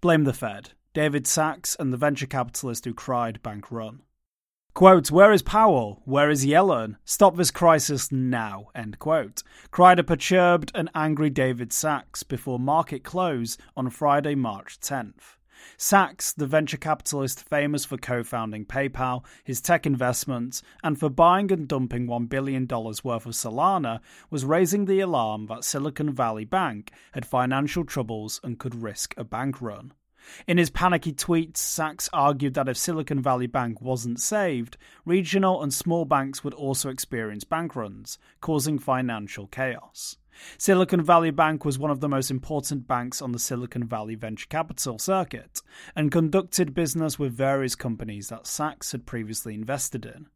Blame the Fed. David Sacks, and the venture capitalist who cried bank run. Quote, Where is Powell? Where is Yellen? Stop this crisis now, end quote. Cried a perturbed and angry David Sacks before market close on Friday, March 10th. Sacks, the venture capitalist famous for co founding PayPal, his tech investments, and for buying and dumping $1 billion worth of Solana, was raising the alarm that Silicon Valley Bank had financial troubles and could risk a bank run. In his panicky tweets, Sacks argued that if Silicon Valley Bank wasn't saved, regional and small banks would also experience bank runs, causing financial chaos. Silicon Valley Bank was one of the most important banks on the Silicon Valley venture capital circuit and conducted business with various companies that Sacks had previously invested in.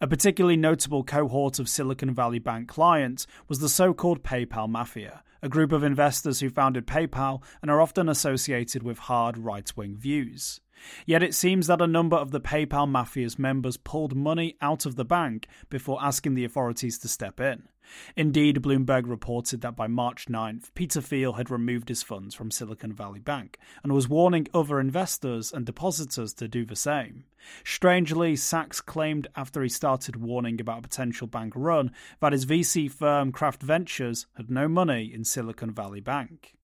A particularly notable cohort of Silicon Valley Bank clients was the so called PayPal Mafia, a group of investors who founded PayPal and are often associated with hard right wing views. Yet it seems that a number of the PayPal Mafia's members pulled money out of the bank before asking the authorities to step in. Indeed, Bloomberg reported that by March 9th, Peter Thiel had removed his funds from Silicon Valley Bank and was warning other investors and depositors to do the same. Strangely, Sacks claimed after he started warning about a potential bank run that his VC firm Craft Ventures had no money in Silicon Valley Bank.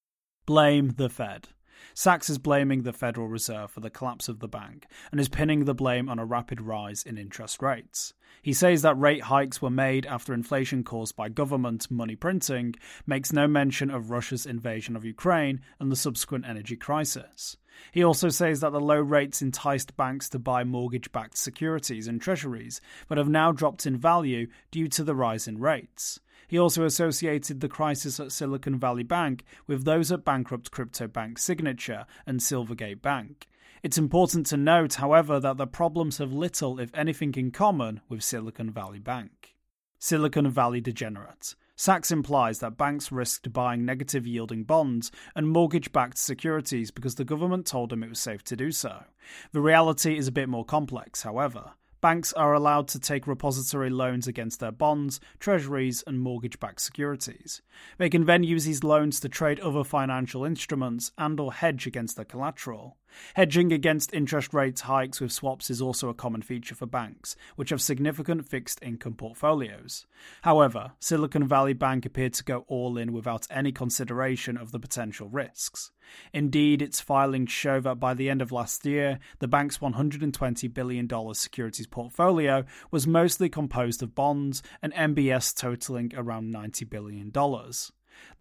Blame the Fed. Sacks is blaming the Federal Reserve for the collapse of the bank and is pinning the blame on a rapid rise in interest rates. He says that rate hikes were made after inflation caused by government money printing, makes no mention of Russia's invasion of Ukraine and the subsequent energy crisis. He also says that the low rates enticed banks to buy mortgage backed securities and treasuries, but have now dropped in value due to the rise in rates. He also associated the crisis at Silicon Valley Bank with those at bankrupt crypto bank Signature and Silvergate Bank. It's important to note, however, that the problems have little, if anything, in common with Silicon Valley Bank. Silicon Valley Degenerate. Sacks implies that banks risked buying negative yielding bonds and mortgage backed securities because the government told them it was safe to do so. The reality is a bit more complex, however banks are allowed to take repository loans against their bonds, treasuries, and mortgage backed securities. They can then use these loans to trade other financial instruments and or hedge against their collateral. Hedging against interest rates hikes with swaps is also a common feature for banks, which have significant fixed income portfolios. However, Silicon Valley Bank appeared to go all in without any consideration of the potential risks. Indeed, its filings show that by the end of last year, the bank's $120 billion securities portfolio was mostly composed of bonds and MBS totaling around $90 billion.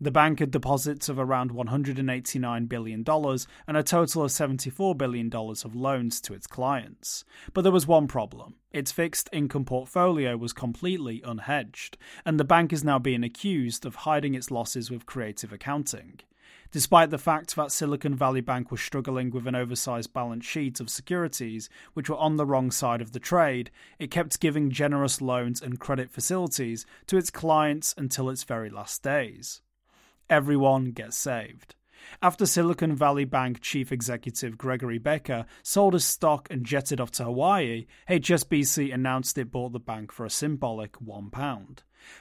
The bank had deposits of around $189 billion and a total of $74 billion of loans to its clients. But there was one problem. Its fixed income portfolio was completely unhedged, and the bank is now being accused of hiding its losses with creative accounting. Despite the fact that Silicon Valley Bank was struggling with an oversized balance sheet of securities which were on the wrong side of the trade, it kept giving generous loans and credit facilities to its clients until its very last days. Everyone gets saved. After Silicon Valley Bank chief executive Gregory Becker sold his stock and jetted off to Hawaii, HSBC announced it bought the bank for a symbolic £1.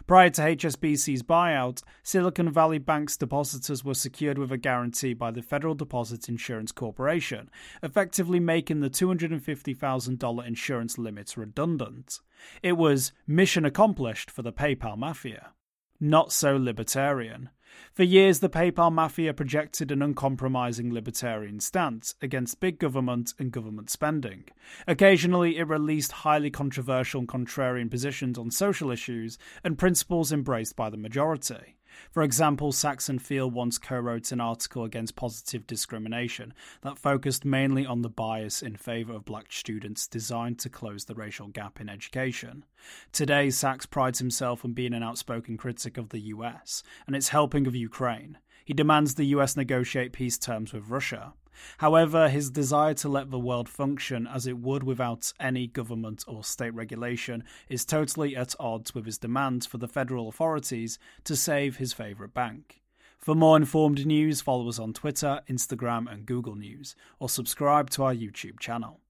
Prior to HSBC's buyout, Silicon Valley Bank's depositors were secured with a guarantee by the Federal Deposit Insurance Corporation, effectively making the $250,000 insurance limit redundant. It was mission accomplished for the PayPal mafia. Not so libertarian. For years, the PayPal mafia projected an uncompromising libertarian stance against big government and government spending. Occasionally, it released highly controversial and contrarian positions on social issues and principles embraced by the majority. For example, Sacks and Thiel once co wrote an article against positive discrimination that focused mainly on the bias in favour of black students designed to close the racial gap in education. Today, Sacks prides himself on being an outspoken critic of the US and its helping of Ukraine. He demands the US negotiate peace terms with Russia. However, his desire to let the world function as it would without any government or state regulation is totally at odds with his demands for the federal authorities to save his favourite bank. For more informed news, follow us on Twitter, Instagram, and Google News, or subscribe to our YouTube channel.